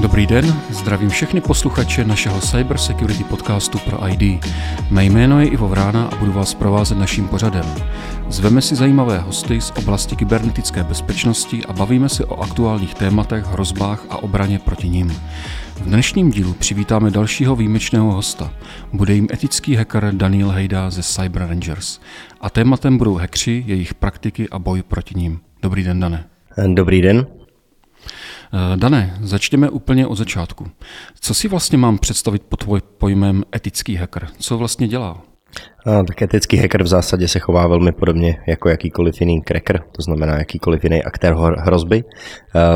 Dobrý den, zdravím všechny posluchače našeho Cyber Security podcastu pro ID. Mé jméno je Ivo Vrána a budu vás provázet naším pořadem. Zveme si zajímavé hosty z oblasti kybernetické bezpečnosti a bavíme se o aktuálních tématech, hrozbách a obraně proti nim. V dnešním dílu přivítáme dalšího výjimečného hosta. Bude jim etický hacker Daniel Hejda ze Cyber Rangers. A tématem budou hackři, jejich praktiky a boj proti ním. Dobrý den, Dane. Dobrý den. Eh, Dané, začněme úplně od začátku. Co si vlastně mám představit pod pojmem etický hacker? Co vlastně dělá? A, tak etický hacker v zásadě se chová velmi podobně jako jakýkoliv jiný cracker, to znamená jakýkoliv jiný aktér hrozby,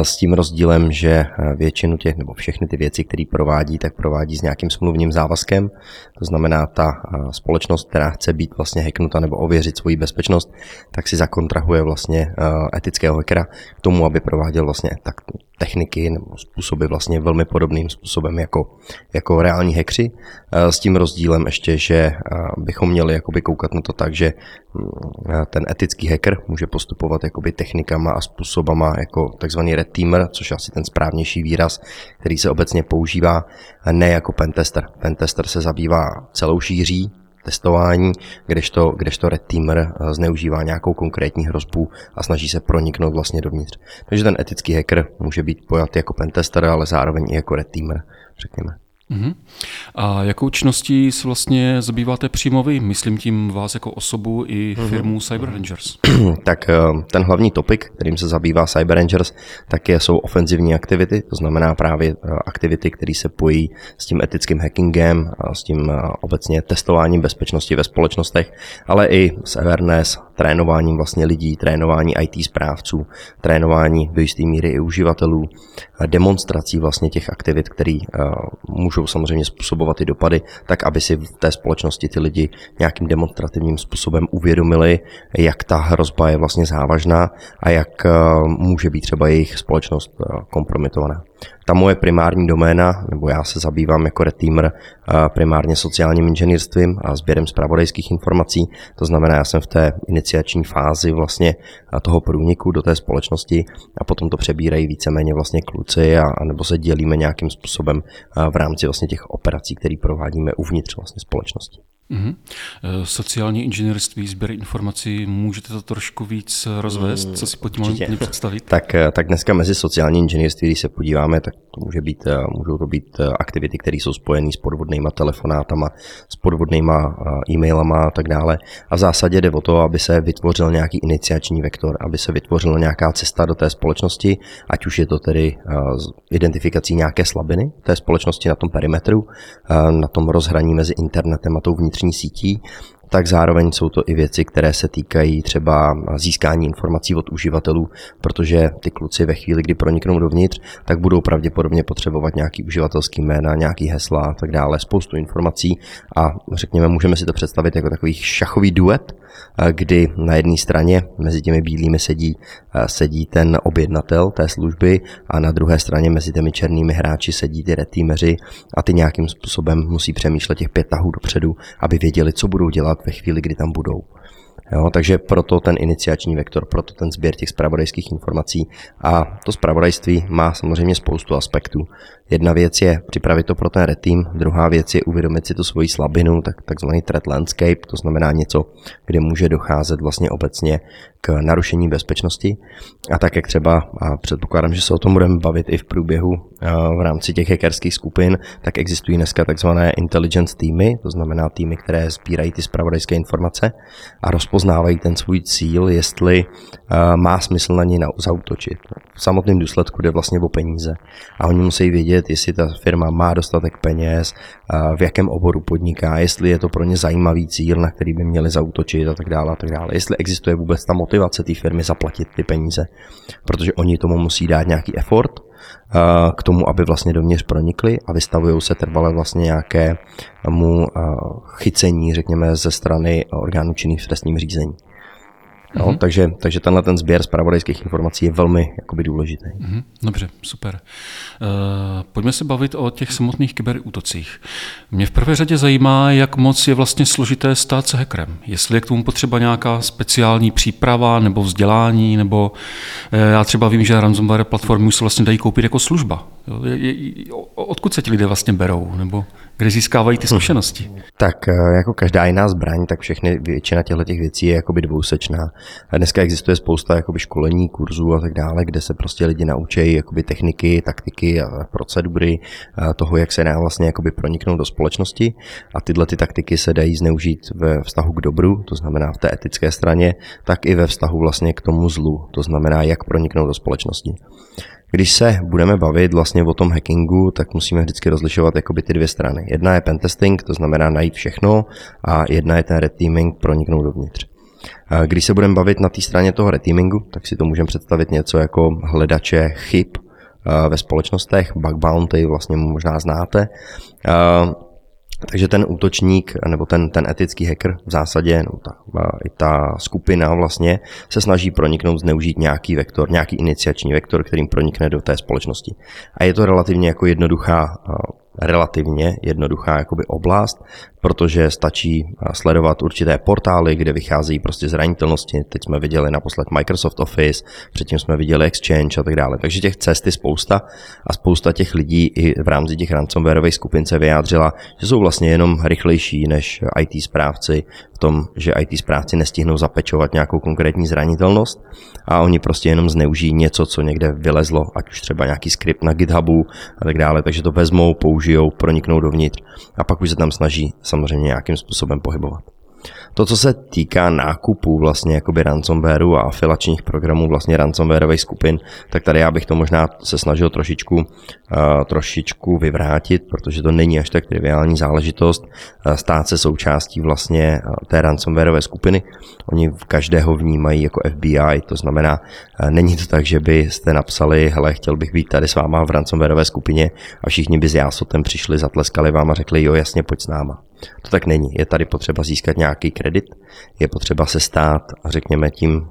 s tím rozdílem, že většinu těch, nebo všechny ty věci, které provádí, tak provádí s nějakým smluvním závazkem, to znamená ta společnost, která chce být vlastně hacknuta nebo ověřit svoji bezpečnost, tak si zakontrahuje vlastně etického hackera k tomu, aby prováděl vlastně tak techniky nebo způsoby vlastně velmi podobným způsobem jako, jako reální hackři, s tím rozdílem ještě, že bychom měli jakoby koukat na to tak, že mm, ten etický hacker může postupovat jakoby technikama a způsobama jako takzvaný red teamer, což je asi ten správnější výraz, který se obecně používá, ne jako pentester. Pentester se zabývá celou šíří testování, kdežto, kdežto Red Teamer eh, zneužívá nějakou konkrétní hrozbu a snaží se proniknout vlastně dovnitř. Takže ten etický hacker může být pojat jako pentester, ale zároveň i jako Red Teamer, řekněme. Uh-huh. A jakou činností se vlastně zabýváte přímo vy? Myslím tím vás jako osobu i mhm. firmu uh-huh. Cyber Rangers. tak eh, ten hlavní topik, kterým se zabývá Cyber Rangers, tak je, jsou ofenzivní aktivity, to znamená právě eh, aktivity, které se pojí s tím etickým hackingem, a s tím eh, obecně testováním bezpečnosti ve společnostech, ale i s awareness, trénováním vlastně lidí, trénování IT správců, trénování do jisté míry i uživatelů, demonstrací vlastně těch aktivit, které můžou můžou samozřejmě způsobovat i dopady, tak aby si v té společnosti ty lidi nějakým demonstrativním způsobem uvědomili, jak ta hrozba je vlastně závažná a jak eh, může být třeba jejich společnost eh, kompromitovaná. Ta moje primární doména, nebo já se zabývám jako reteamer primárně sociálním inženýrstvím a sběrem zpravodajských informací. To znamená, já jsem v té iniciační fázi vlastně toho průniku do té společnosti a potom to přebírají víceméně vlastně kluci a, a nebo se dělíme nějakým způsobem v rámci vlastně těch operací, které provádíme uvnitř vlastně společnosti. Mm-hmm. Sociální inženýrství, sběr informací, můžete to trošku víc rozvést? Co si pod tím představit? tak, eh, tak dneska mezi sociální inženýrství, když se podíváme, tak to může být, eh, můžou to být aktivity, které jsou spojené s podvodnýma telefonátama, s podvodnýma e-mailama a tak dále. A v zásadě jde o to, aby se vytvořil nějaký iniciační vektor, aby se vytvořila nějaká cesta do té společnosti, ať už je to tedy identifikací nějaké slabiny té společnosti na tom perimetru, na tom rozhraní mezi internetem a tou vnitřní vnitřní sítí, tak zároveň jsou to i věci, které se týkají třeba získání informací od uživatelů, protože ty kluci ve chvíli, kdy proniknou dovnitř, tak budou pravděpodobně potřebovat nějaký uživatelský jména, nějaký hesla a tak dále, spoustu informací a řekněme, můžeme si to představit jako takový šachový duet, kdy na jedné straně mezi těmi bílými sedí, sedí ten objednatel té služby a na druhé straně mezi těmi černými hráči sedí ty retýmeři a ty nějakým způsobem musí přemýšlet těch pět tahů dopředu, aby věděli, co budou dělat ve chvíli, kdy tam budou. Jo, takže proto ten iniciační vektor, proto ten sběr těch spravodajských informací. A to spravodajství má samozřejmě spoustu aspektů. Jedna věc je připravit to pro ten red team, druhá věc je uvědomit si tu svoji slabinu, tak, takzvaný threat landscape, to znamená něco, kde může docházet vlastně obecně k narušení bezpečnosti. A tak jak třeba, a předpokládám, že se o tom budeme bavit i v průběhu v rámci těch hackerských skupin, tak existují dneska takzvané intelligence týmy, to znamená týmy, které sbírají ty spravodajské informace a rozpoznávají ten svůj cíl, jestli má smysl na něj zautočit. V samotném důsledku jde vlastně o peníze a oni musí vědět, jestli ta firma má dostatek peněz, v jakém oboru podniká, jestli je to pro ně zajímavý cíl, na který by měli zautočit a tak dále a tak dále. Jestli existuje vůbec ta motivace té firmy zaplatit ty peníze, protože oni tomu musí dát nějaký effort k tomu, aby vlastně dovnitř pronikli a vystavují se trvale vlastně nějakému chycení, řekněme, ze strany orgánů činných v trestním řízení. Jo? Mm-hmm. Takže, takže tenhle ten sběr zpravodajských informací je velmi jakoby, důležitý. Mm-hmm. Dobře, super. Uh, pojďme se bavit o těch samotných kyberútocích. Mě v prvé řadě zajímá, jak moc je vlastně složité stát se hackerem. Jestli je k tomu potřeba nějaká speciální příprava nebo vzdělání, nebo uh, já třeba vím, že ransomware platformy se vlastně dají koupit jako služba. Jo? Je, je, odkud se ti lidé vlastně berou? Nebo kde získávají ty zkušenosti? Tak eh, jako každá jiná zbraň, tak všechny, většina těchto těch věcí je jakoby dvousečná. A dneska existuje spousta jakoby školení, kurzů a tak dále, kde se prostě lidi naučí jakoby techniky, taktiky a procedury a toho, jak se dá vlastně jakoby proniknout do společnosti. A tyhle ty taktiky se dají zneužít ve vztahu k dobru, to znamená v té etické straně, tak i ve vztahu vlastně k tomu zlu, to znamená, jak proniknout do společnosti. Když se budeme bavit vlastně o tom hackingu, tak musíme vždycky rozlišovat jakoby ty dvě strany. Jedna je pentesting, to znamená najít všechno, a jedna je ten red teaming, proniknout dovnitř. Když se budeme bavit na té straně toho reteamingu, tak si to můžeme představit něco jako hledače chyb ve společnostech, bug bounty vlastně možná znáte. Takže ten útočník nebo ten, ten etický hacker v zásadě, no ta, i ta skupina vlastně se snaží proniknout, zneužít nějaký vektor, nějaký iniciační vektor, kterým pronikne do té společnosti. A je to relativně jako jednoduchá relativně jednoduchá jakoby oblast, protože stačí sledovat určité portály, kde vychází prostě zranitelnosti. Teď jsme viděli naposled Microsoft Office, předtím jsme viděli Exchange a tak dále. Takže těch cest je spousta a spousta těch lidí i v rámci těch ransomwareových skupin se vyjádřila, že jsou vlastně jenom rychlejší než IT správci v tom, že IT správci nestihnou zapečovat nějakou konkrétní zranitelnost a oni prostě jenom zneužijí něco, co někde vylezlo, ať už třeba nějaký skript na GitHubu a tak dále, takže to vezmou, použijou, proniknou dovnitř a pak už se tam snaží samozřejmě nějakým způsobem pohybovat. To, co se týká nákupu vlastně jakoby ransomwareu a afilačních programů vlastně ransomwareových skupin, tak tady já bych to možná se snažil trošičku, uh, trošičku vyvrátit, protože to není až tak triviální záležitost uh, stát se součástí vlastně uh, té ransomwareové skupiny. Oni každého vnímají jako FBI, to znamená, uh, není to tak, že byste napsali, hele, chtěl bych být tady s váma v ransomwareové skupině a všichni by s jásotem přišli, zatleskali vám a řekli, jo, jasně, pojď s náma. To tak není. Je tady potřeba získat nějaký kredit, je potřeba se stát, řekněme, tím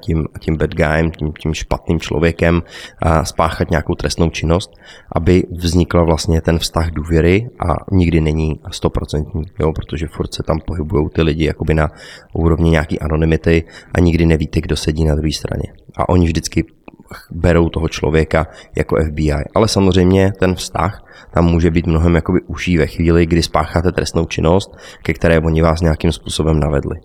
tím, tím bad guyem, tím, tím špatným člověkem a spáchat nějakou trestnou činnost, aby vznikla vlastně ten vztah důvěry a nikdy není stoprocentní, protože furt se tam pohybují ty lidi jakoby na úrovni nějaký anonymity a nikdy nevíte, kdo sedí na druhé straně. A oni vždycky berou toho člověka jako FBI. Ale samozřejmě ten vztah tam může být mnohem jakoby užší ve chvíli, kdy spácháte trestnou činnost, ke které oni vás nějakým způsobem navedli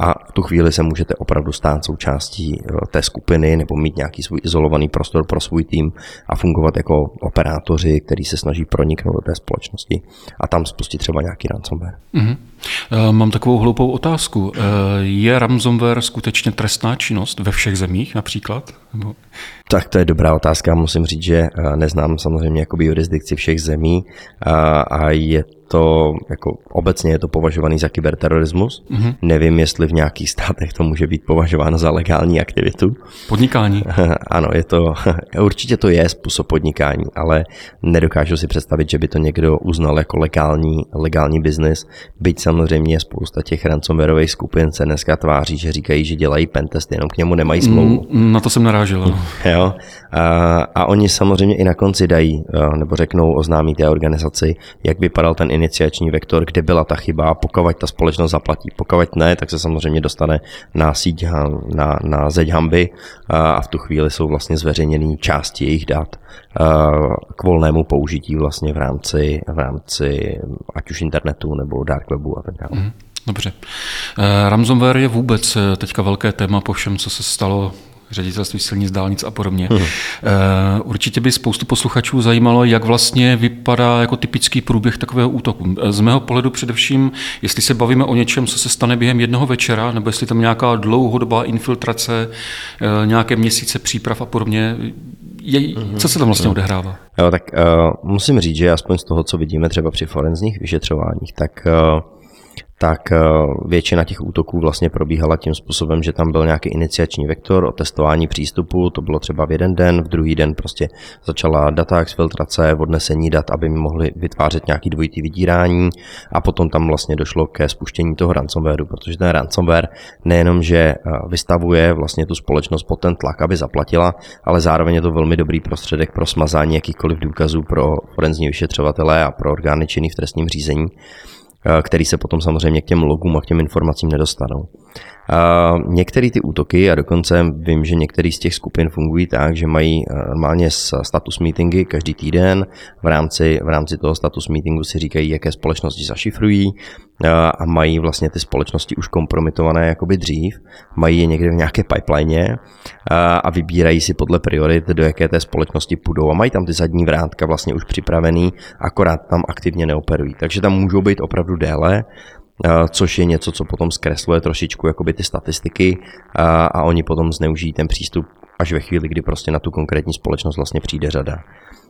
a v tu chvíli se můžete opravdu stát součástí eh, té skupiny nebo mít nějaký svůj izolovaný prostor pro svůj tým a fungovat jako operátoři, kteří se snaží proniknout do té společnosti a tam spustit třeba nějaký ransomware. Mm-hmm. Mám takovou hloupou otázku. Eh, je ransomware skutečně trestná činnost ve všech zemích například? Tak to je dobrá otázka. Musím říct, že neznám samozřejmě jakoby jurisdikci všech zemí a je to jako obecně je to považovaný za kyberterorismus. Mm-hmm. Nevím, jestli v nějakých státech to může být považováno za legální aktivitu. Podnikání. ano, je to, určitě to je způsob podnikání, ale nedokážu si představit, že by to někdo uznal jako legální, legální biznis. Byť samozřejmě spousta těch ransomwareových skupin se dneska tváří, že říkají, že dělají pentest, jenom k němu nemají smlouvu. Mm, na to jsem narážel. jo. A, a oni samozřejmě i na konci dají, nebo řeknou, oznámí té organizaci, jak vypadal ten iniciační vektor, kde byla ta chyba, pokud ta společnost zaplatí. Pokud ne, tak se samozřejmě dostane na síť, na, na zeď hamby a v tu chvíli jsou vlastně zveřejněny části jejich dat k volnému použití vlastně v rámci, v rámci ať už internetu nebo dark webu a tak dále. Mm. Dobře. Eh, ransomware je vůbec eh, teďka velké téma po všem, co se stalo ředitelství silnic, dálnic a podobně. Hmm. Určitě by spoustu posluchačů zajímalo, jak vlastně vypadá jako typický průběh takového útoku. Z mého pohledu především, jestli se bavíme o něčem, co se stane během jednoho večera, nebo jestli tam nějaká dlouhodobá infiltrace, nějaké měsíce příprav a podobně, je, hmm. co se tam vlastně odehrává? Jo, tak uh, musím říct, že aspoň z toho, co vidíme třeba při forenzních vyšetřováních, tak uh, tak eh, většina těch útoků vlastně probíhala tím způsobem, že tam byl nějaký iniciační vektor o testování přístupu, to bylo třeba v jeden den, v druhý den prostě začala data exfiltrace, odnesení dat, aby mi mohli vytvářet nějaký dvojitý vydírání a potom tam vlastně došlo ke spuštění toho ransomwareu, protože ten ransomware nejenom, že eh, vystavuje vlastně tu společnost pod ten tlak, aby zaplatila, ale zároveň je to velmi dobrý prostředek pro smazání jakýchkoliv důkazů pro forenzní vyšetřovatele a pro orgány činný v trestním řízení. Eh, který se potom samozřejmě k těm logům a k těm informacím nedostanou. Některé ty útoky, a dokonce vím, že některé z těch skupin fungují tak, že mají eh, normálně status meetingy každý týden. V rámci, v rámci toho status meetingu si říkají, jaké společnosti zašifrují eh, a mají vlastně ty společnosti už kompromitované jakoby dřív, mají je někde v nějaké pipeline eh, a vybírají si podle priorit, do jaké té společnosti půjdou a mají tam ty zadní vrátka vlastně už připravený, akorát tam aktivně neoperují. Takže tam můžou být opravdu déle což je něco, co potom zkresluje trošičku jakoby ty statistiky a, a oni potom zneužijí ten přístup až ve chvíli, kdy prostě na tu konkrétní společnost vlastně přijde řada.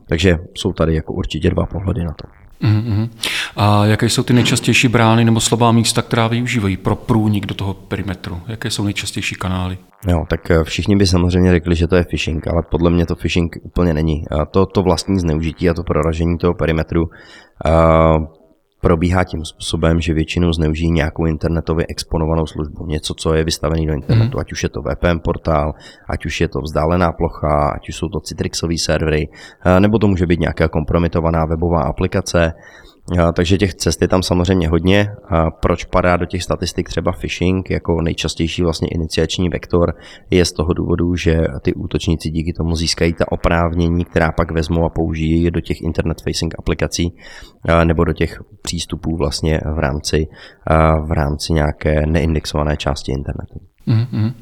Takže jsou tady jako určitě dva pohledy na to. Mm-hmm. A jaké jsou ty nejčastější brány nebo slabá místa, která využívají pro průnik do toho perimetru? Jaké jsou nejčastější kanály? Jo, tak eh, všichni by samozřejmě řekli, že to je phishing, ale podle mě to phishing úplně není. A to, to vlastní zneužití a to proražení toho perimetru uh, probíhá tím způsobem, že většinou zneužijí nějakou internetově exponovanou službu, něco, co je vystavené do internetu, mm. ať už je to VPN portál, ať už je to vzdálená plocha, ať už jsou to Citrixové servery, eh, nebo to může být nějaká kompromitovaná webová aplikace, takže těch cest je tam samozřejmě hodně. A proč padá do těch statistik třeba phishing jako nejčastější vlastně iniciační vektor, je z toho důvodu, že ty útočníci díky tomu získají ta oprávnění, která pak vezmou a použijí je do těch internet facing aplikací nebo do těch přístupů vlastně v rámci, v rámci nějaké neindexované části internetu. Mm-hmm.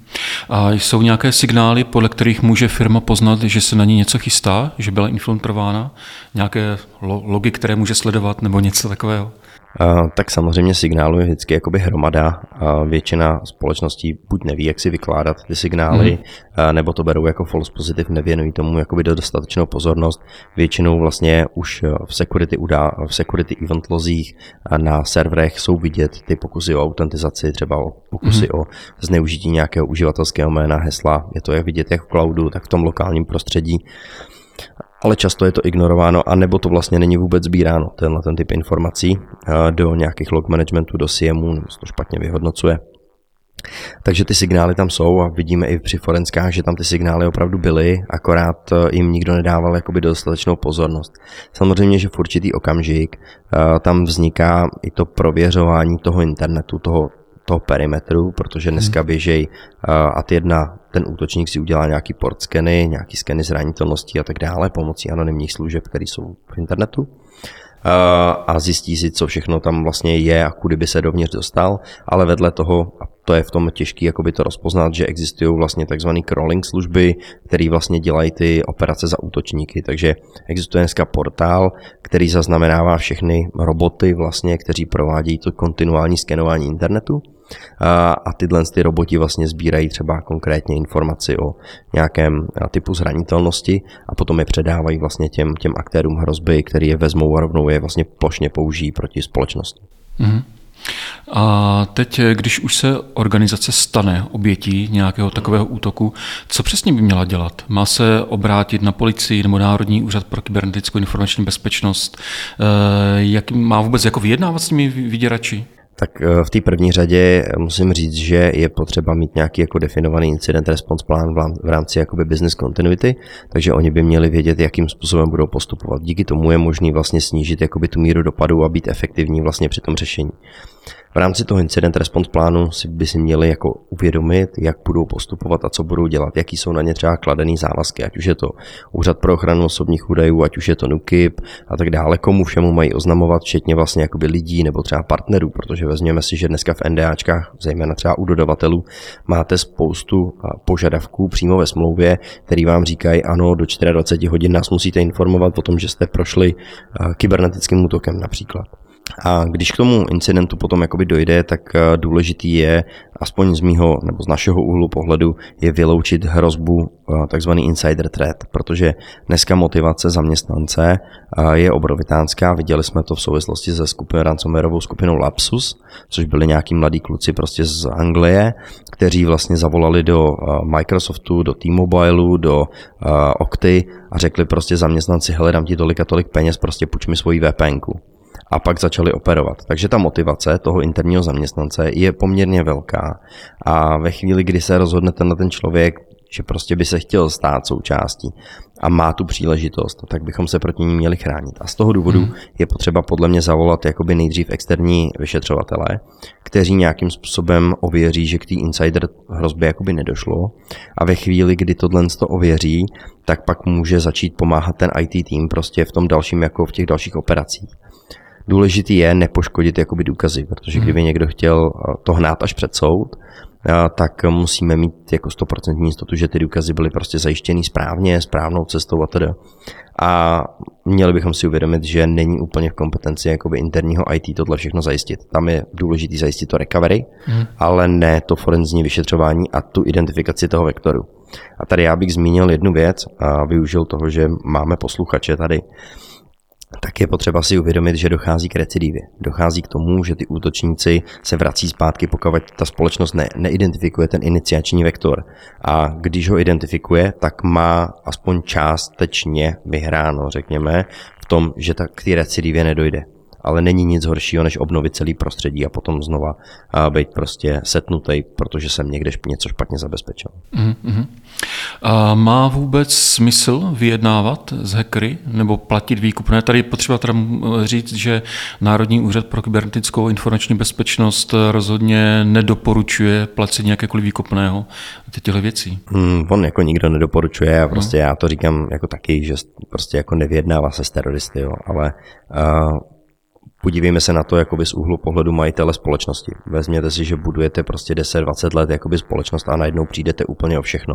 A jsou nějaké signály, podle kterých může firma poznat, že se na ní něco chystá, že byla infiltrována? Nějaké logy, které může sledovat nebo něco takového? Tak samozřejmě signálu je vždycky jakoby hromada. Většina společností buď neví, jak si vykládat ty signály, mm. nebo to berou jako false positive, nevěnují tomu jakoby dostatečnou pozornost. Většinou vlastně už v security, udá, v security event lozích na serverech jsou vidět ty pokusy o autentizaci, třeba o pokusy mm. o zneužití nějakého uživatelského jména, hesla. Je to jak vidět jak v cloudu, tak v tom lokálním prostředí ale často je to ignorováno a nebo to vlastně není vůbec sbíráno, tenhle ten typ informací eh, do nějakých log managementů, do CMU, nebo se to špatně vyhodnocuje. Takže ty signály tam jsou a vidíme i při forenskách, že tam ty signály opravdu byly, akorát eh, jim nikdo nedával jakoby dostatečnou pozornost. Samozřejmě, že v určitý okamžik eh, tam vzniká i to prověřování toho internetu, toho, toho perimetru, protože dneska hmm. běžej ad jedna ten útočník si udělá nějaký port skeny, nějaký skeny zranitelností a tak dále pomocí anonymních služeb, které jsou v internetu a zjistí si, co všechno tam vlastně je a kudy by se dovnitř dostal, ale vedle toho, a to je v tom těžký jakoby to rozpoznat, že existují vlastně takzvané crawling služby, které vlastně dělají ty operace za útočníky, takže existuje dneska portál, který zaznamenává všechny roboty vlastně, kteří provádějí to kontinuální skenování internetu a tyhle ty roboti vlastně sbírají třeba konkrétně informaci o nějakém typu zranitelnosti a potom je předávají vlastně těm, těm aktérům hrozby, který je vezmou a rovnou je vlastně plošně použijí proti společnosti. Mm-hmm. A teď, když už se organizace stane obětí nějakého takového útoku, co přesně by měla dělat? Má se obrátit na policii nebo Národní úřad pro kybernetickou informační bezpečnost? Jak má vůbec jako vyjednávat s těmi vyděrači? Tak eh, v té první řadě musím říct, že je potřeba mít nějaký jako definovaný incident response plán v rámci jakoby business continuity, takže oni by měli vědět, jakým způsobem budou postupovat. Díky tomu je možný vlastně snížit jakoby tu míru dopadu a být efektivní vlastně při tom řešení. V rámci toho incident response plánu si by si měli jako uvědomit, jak budou postupovat a co budou dělat, jaký jsou na ně třeba kladený závazky, ať už je to Úřad pro ochranu osobních údajů, ať už je to NUKIP a tak dále, komu všemu mají oznamovat, včetně vlastně jakoby lidí nebo třeba partnerů, protože vezměme si, že dneska v NDAčkách, zejména třeba u dodavatelů, máte spoustu požadavků přímo ve smlouvě, který vám říkají, ano, do 24 hodin nás musíte informovat o tom, že jste prošli kybernetickým útokem například. A když k tomu incidentu potom jakoby dojde, tak eh, důležitý je, aspoň z mýho nebo z našeho úhlu pohledu, je vyloučit hrozbu eh, takzvaný insider threat, protože dneska motivace zaměstnance eh, je obrovitánská. Viděli jsme to v souvislosti se skupinou ransomwareovou skupinou Lapsus, což byli nějaký mladí kluci prostě z Anglie, kteří vlastně zavolali do Microsoftu, do T-Mobileu, do Octy a řekli prostě zaměstnanci, hele, dám ti tolik a tolik peněz, prostě půjč mi svoji VPNku a pak začali operovat. Takže ta motivace toho interního zaměstnance je poměrně velká a ve chvíli, kdy se rozhodne na ten člověk, že prostě by se chtěl stát součástí a má tu příležitost, tak bychom se proti ní měli chránit. A z toho důvodu hmm. je potřeba podle mě zavolat jakoby nejdřív externí vyšetřovatele, kteří nějakým způsobem ověří, že k té insider hrozbě jakoby nedošlo a ve chvíli, kdy tohle to ověří, tak pak může začít pomáhat ten IT tým prostě v tom dalším, jako v těch dalších operacích. Důležitý je nepoškodit jakoby důkazy, protože kdyby hmm. někdo chtěl eh, to hnát až před soud, eh, tak musíme mít jako 100% jistotu, že ty důkazy byly prostě zajištěny správně, správnou cestou a tedy. A měli bychom si uvědomit, že není úplně v kompetenci jakoby interního IT tohle všechno zajistit. Tam je důležité zajistit to recovery, hmm. ale ne to forenzní vyšetřování a tu identifikaci toho vektoru. A tady já bych zmínil jednu věc a využil toho, že máme posluchače tady tak je potřeba si uvědomit, že dochází k recidivě. Dochází k tomu, že ty útočníci se vrací zpátky, pokud ta společnost ne, neidentifikuje ten iniciační vektor. A když ho identifikuje, tak má aspoň částečně vyhráno, řekněme, v tom, že tak k té recidivě nedojde ale není nic horšího, než obnovit celý prostředí a potom znova být prostě setnutý, protože jsem někde něco špatně zabezpečil. Mm-hmm. A má vůbec smysl vyjednávat s hackery nebo platit výkupné? Tady potřeba teda říct, že Národní úřad pro kybernetickou informační bezpečnost rozhodně nedoporučuje placení jakékoliv výkupného těchto věcí. Hmm, on jako nikdo nedoporučuje a prostě hmm. já to říkám jako taky, že prostě jako nevyjednává se s teroristy, jo, ale uh, podívejme se na to jakoby z úhlu pohledu majitele společnosti. Vezměte si, že budujete prostě 10-20 let jakoby společnost a najednou přijdete úplně o všechno.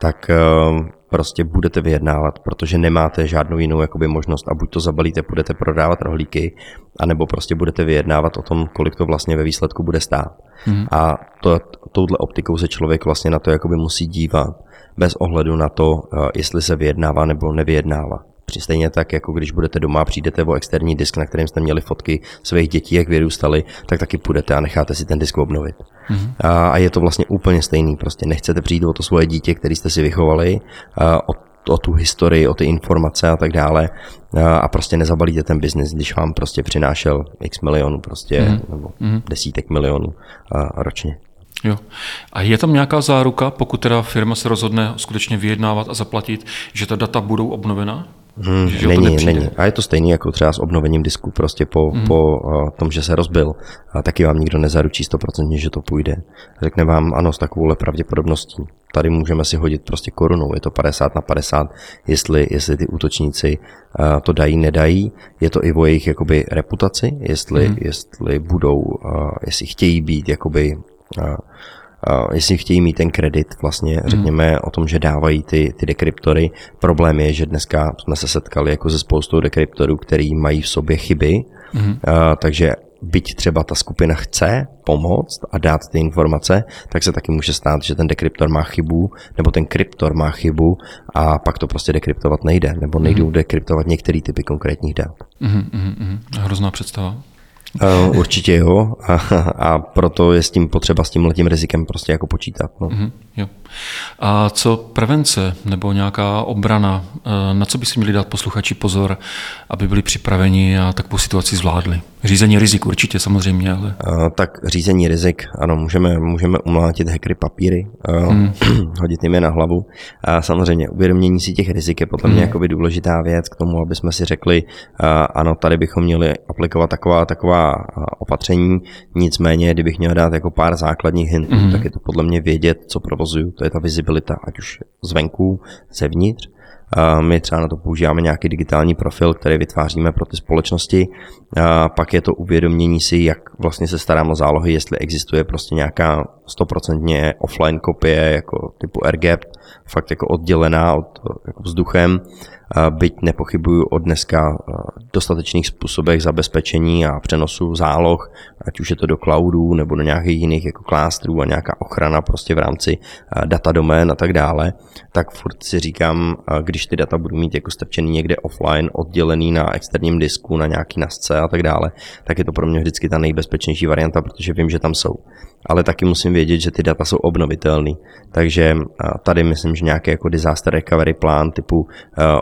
Tak ehm, prostě budete vyjednávat, protože nemáte žádnou jinou jakoby možnost a buď to zabalíte, budete prodávat rohlíky, anebo prostě budete vyjednávat o tom, kolik to vlastně ve výsledku bude stát. Mm. A to, touhle optikou se člověk vlastně na to jakoby musí dívat bez ohledu na to, eh, jestli se vyjednává nebo nevyjednává. Stejně tak, jako když budete doma, přijdete o externí disk, na kterém jste měli fotky svých dětí, jak vyrůstali, tak taky půjdete a necháte si ten disk obnovit. Mm-hmm. A, a je to vlastně úplně stejný. Prostě nechcete přijít o to svoje dítě, který jste si vychovali, a, o, o tu historii, o ty informace a tak dále a, a prostě nezabalíte ten biznis, když vám prostě přinášel x milionů prostě, mm-hmm. nebo mm-hmm. desítek milionů a, ročně. Jo. A je tam nějaká záruka, pokud teda firma se rozhodne skutečně vyjednávat a zaplatit, že ta data budou obnovena? Hmm, že není, není. A je to stejný jako třeba s obnovením disku prostě po, hmm. po uh, tom, že se rozbil. A taky vám nikdo nezaručí 100%, že to půjde. Řekne vám ano s takovouhle pravděpodobností. Tady můžeme si hodit prostě korunou. Je to 50 na 50, jestli, jestli ty útočníci uh, to dají, nedají. Je to i o jejich jakoby reputaci, jestli, hmm. jestli budou, uh, jestli chtějí být jakoby uh, jestli chtějí mít ten kredit, vlastně hmm. řekněme mm. o tom, že dávají ty, ty dekryptory. Problém je, že dneska jsme se setkali jako ze spoustou dekryptorů, který mají v sobě chyby, mm. takže byť třeba ta skupina chce pomoct a dát ty informace, tak se taky může stát, že ten dekryptor má chybu, nebo ten kryptor má chybu a pak to prostě dekryptovat nejde, nebo nejdou mm. dekryptovat některé typy konkrétních dat. Mm, mm, mm. Hrozná představa. Uh, určitě jo a, a proto je s tím potřeba s tím letím rizikem prostě jako počítat. No. Mm-hmm, jo. A co prevence nebo nějaká obrana, eh, na co by si měli dát posluchači pozor, aby byli připraveni a takovou situaci zvládli? Řízení rizik určitě samozřejmě, ale... Uh, tak řízení rizik, ano, můžeme, můžeme umlátit hackery papíry, uh, hmm. hodit jim je na hlavu. A samozřejmě uvědomění si těch rizik je podle mě hmm. jakoby důležitá věc k tomu, aby jsme si řekli, ano, tady bychom měli aplikovat taková, taková opatření, nicméně, kdybych měl dát jako pár základních hintů, hmm. tak je to podle mě vědět, co provozuju, to je ta vizibilita, ať už zvenku, zevnitř. My třeba na to používáme nějaký digitální profil, který vytváříme pro ty společnosti. Pak je to uvědomění si, jak vlastně se starám o zálohy, jestli existuje prostě nějaká stoprocentně offline kopie jako typu AirGap, fakt jako oddělená od jako vzduchem byť nepochybuju o dneska dostatečných způsobech zabezpečení a přenosu záloh, ať už je to do cloudů nebo do nějakých jiných jako klástrů a nějaká ochrana prostě v rámci data domén a tak dále, tak furt si říkám, když ty data budu mít jako strčený někde offline, oddělený na externím disku, na nějaký nasce a tak dále, tak je to pro mě vždycky ta nejbezpečnější varianta, protože vím, že tam jsou. Ale taky musím vědět, že ty data jsou obnovitelné. Takže tady myslím, že nějaký jako disaster recovery plán typu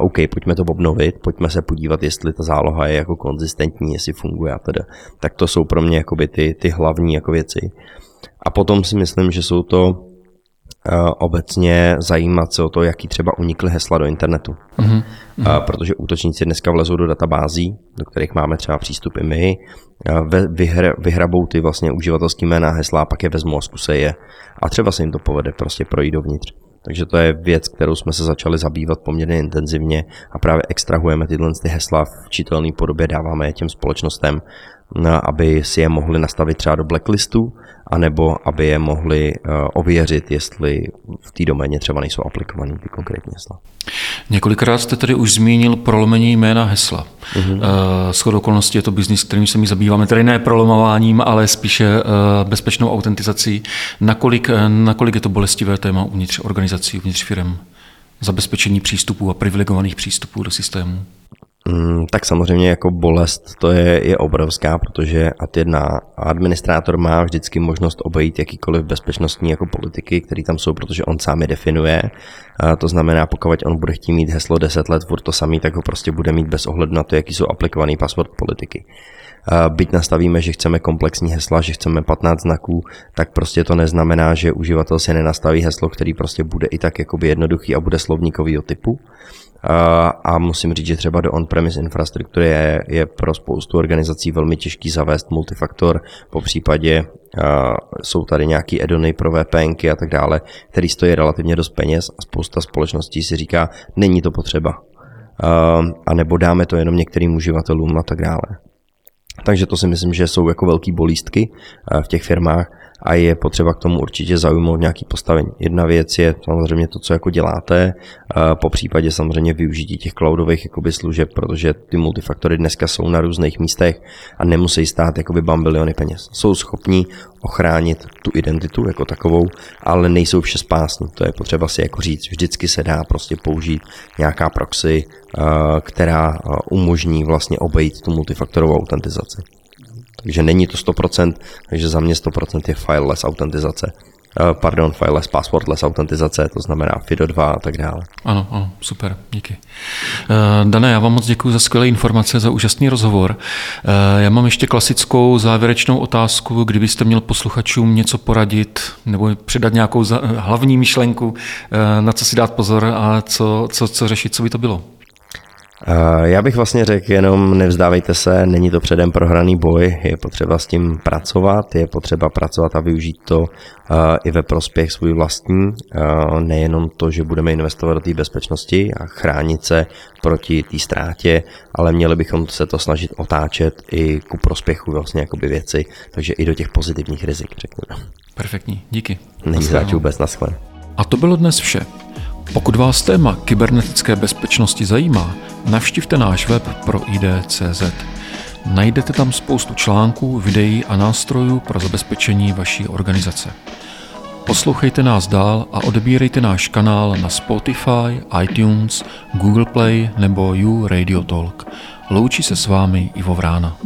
OK, pojďme to obnovit, pojďme se podívat, jestli ta záloha je jako konzistentní, jestli funguje a teda. Tak to jsou pro mě jakoby ty, ty hlavní jako věci. A potom si myslím, že jsou to uh, obecně zajímat se o to, jaký třeba unikly hesla do internetu. Mm-hmm. Uh, protože útočníci dneska vlezou do databází, do kterých máme třeba přístup i my, uh, vyhr, vyhrabou ty vlastně uživatelský jména hesla a pak je vezmou a zkusej je. A třeba se jim to povede prostě projít dovnitř. Takže to je věc, kterou jsme se začali zabývat poměrně intenzivně a právě extrahujeme tyhle ty hesla v čitelné podobě, dáváme je těm společnostem, aby si je mohli nastavit třeba do blacklistu, anebo aby je mohli uh, ověřit, jestli v té doméně třeba nejsou aplikovaný ty konkrétní hesla. Několikrát jste tady už zmínil prolomení jména hesla. Uh-huh. Uh, okolností je to biznis, kterým se mi zabýváme, tedy ne prolomováním, ale spíše uh, bezpečnou autentizací. Nakolik, nakolik je to bolestivé téma uvnitř organizací, uvnitř firm? Zabezpečení přístupů a privilegovaných přístupů do systému? Mm, tak samozřejmě jako bolest to je, je obrovská, protože ad jedna administrátor má vždycky možnost obejít jakýkoliv bezpečnostní jako politiky, které tam jsou, protože on sám je definuje. A to znamená, pokud on bude chtít mít heslo 10 let furt to samý, tak ho prostě bude mít bez ohledu na to, jaký jsou aplikovaný password politiky. Byť nastavíme, že chceme komplexní hesla, že chceme 15 znaků, tak prostě to neznamená, že uživatel si nenastaví heslo, který prostě bude i tak jakoby jednoduchý a bude slovníkovýho typu a musím říct, že třeba do on-premise infrastruktury je, je pro spoustu organizací velmi těžký zavést multifaktor, po případě jsou tady nějaký edony pro VPNky a tak dále, který stojí relativně dost peněz a spousta společností si říká, není to potřeba. A nebo dáme to jenom některým uživatelům a tak dále. Takže to si myslím, že jsou jako velký bolístky v těch firmách a je potřeba k tomu určitě zaujmout nějaký postavení. Jedna věc je samozřejmě to, co jako děláte, po případě samozřejmě využití těch cloudových jakoby služeb, protože ty multifaktory dneska jsou na různých místech a nemusí stát jakoby bambiliony peněz. Jsou schopní ochránit tu identitu jako takovou, ale nejsou vše spásní. To je potřeba si jako říct. Vždycky se dá prostě použít nějaká proxy, která umožní vlastně obejít tu multifaktorovou autentizaci. Takže není to 100%, takže za mě 100% je fileless autentizace. Uh, pardon, fileless passwordless autentizace, to znamená FIDO2 a tak dále. Ano, ano, super, díky. Uh, Dané, já vám moc děkuji za skvělé informace, za úžasný rozhovor. Uh, já mám ještě klasickou závěrečnou otázku, kdybyste měl posluchačům něco poradit nebo předat nějakou hlavní myšlenku, na co si dát pozor a co, co, co řešit, co by to bylo? Já bych vlastně řekl jenom nevzdávejte se, není to předem prohraný boj, je potřeba s tím pracovat, je potřeba pracovat a využít to i ve prospěch svůj vlastní, nejenom to, že budeme investovat do té bezpečnosti a chránit se proti té ztrátě, ale měli bychom se to snažit otáčet i ku prospěchu vlastně jakoby věci, takže i do těch pozitivních rizik, řekněme. Perfektní, díky. Není zač vůbec, naschle. A to bylo dnes vše. Pokud vás téma kybernetické bezpečnosti zajímá, navštivte náš web pro ID.cz. Najdete tam spoustu článků, videí a nástrojů pro zabezpečení vaší organizace. Poslouchejte nás dál a odebírejte náš kanál na Spotify, iTunes, Google Play nebo You Radio Talk. Loučí se s vámi Ivo Vrána.